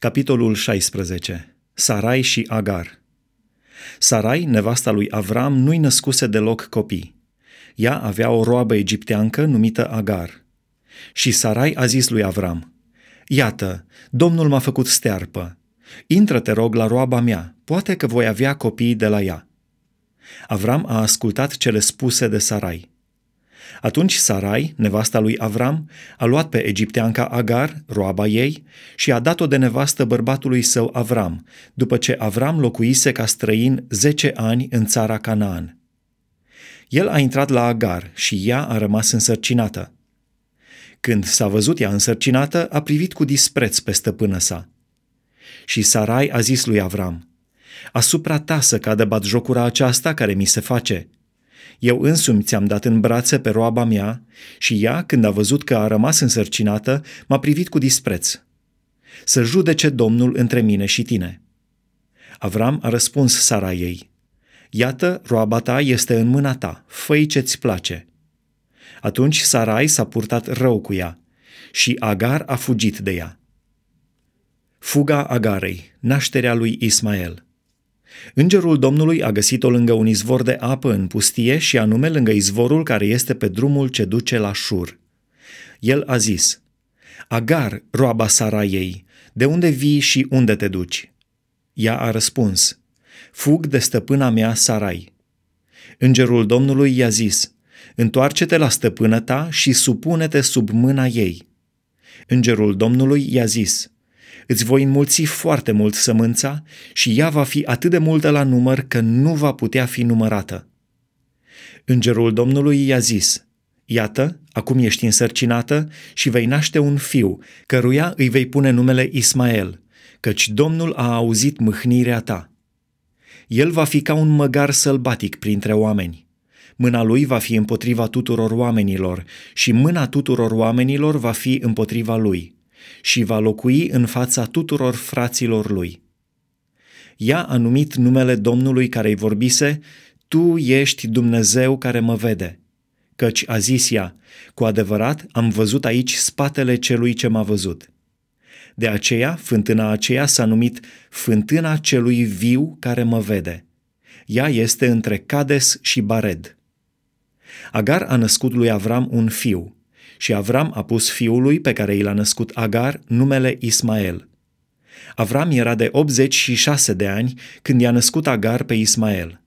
Capitolul 16. Sarai și Agar Sarai, nevasta lui Avram, nu-i născuse deloc copii. Ea avea o roabă egipteancă numită Agar. Și Sarai a zis lui Avram, Iată, Domnul m-a făcut stearpă. Intră, te rog, la roaba mea, poate că voi avea copii de la ea. Avram a ascultat cele spuse de Sarai. Atunci Sarai, nevasta lui Avram, a luat pe egipteanca Agar, roaba ei, și a dat-o de nevastă bărbatului său Avram, după ce Avram locuise ca străin zece ani în țara Canaan. El a intrat la Agar și ea a rămas însărcinată. Când s-a văzut ea însărcinată, a privit cu dispreț pe stăpână sa. Și Sarai a zis lui Avram, Asupra ta să cadă batjocura aceasta care mi se face – eu însumi ți-am dat în brațe pe roaba mea și ea, când a văzut că a rămas însărcinată, m-a privit cu dispreț. Să judece Domnul între mine și tine. Avram a răspuns Sara ei, Iată, roaba ta este în mâna ta, făi ce-ți place. Atunci Sarai s-a purtat rău cu ea și Agar a fugit de ea. Fuga Agarei, nașterea lui Ismael – Îngerul Domnului a găsit-o lângă un izvor de apă în pustie și anume lângă izvorul care este pe drumul ce duce la Șur. El a zis, Agar, roaba Saraiei, de unde vii și unde te duci? Ea a răspuns, Fug de stăpâna mea Sarai. Îngerul Domnului i-a zis, Întoarce-te la stăpână ta și supune-te sub mâna ei. Îngerul Domnului i-a zis, îți voi înmulți foarte mult sămânța și ea va fi atât de multă la număr că nu va putea fi numărată. Îngerul Domnului i-a zis, Iată, acum ești însărcinată și vei naște un fiu, căruia îi vei pune numele Ismael, căci Domnul a auzit mâhnirea ta. El va fi ca un măgar sălbatic printre oameni. Mâna lui va fi împotriva tuturor oamenilor și mâna tuturor oamenilor va fi împotriva lui și va locui în fața tuturor fraților lui. Ea a numit numele Domnului care îi vorbise, Tu ești Dumnezeu care mă vede. Căci a zis ea, cu adevărat am văzut aici spatele celui ce m-a văzut. De aceea, fântâna aceea s-a numit Fântâna celui viu care mă vede. Ea este între Cades și Bared. Agar a născut lui Avram un fiu, și Avram a pus fiului pe care i l-a născut Agar numele Ismael. Avram era de 86 de ani când i-a născut Agar pe Ismael.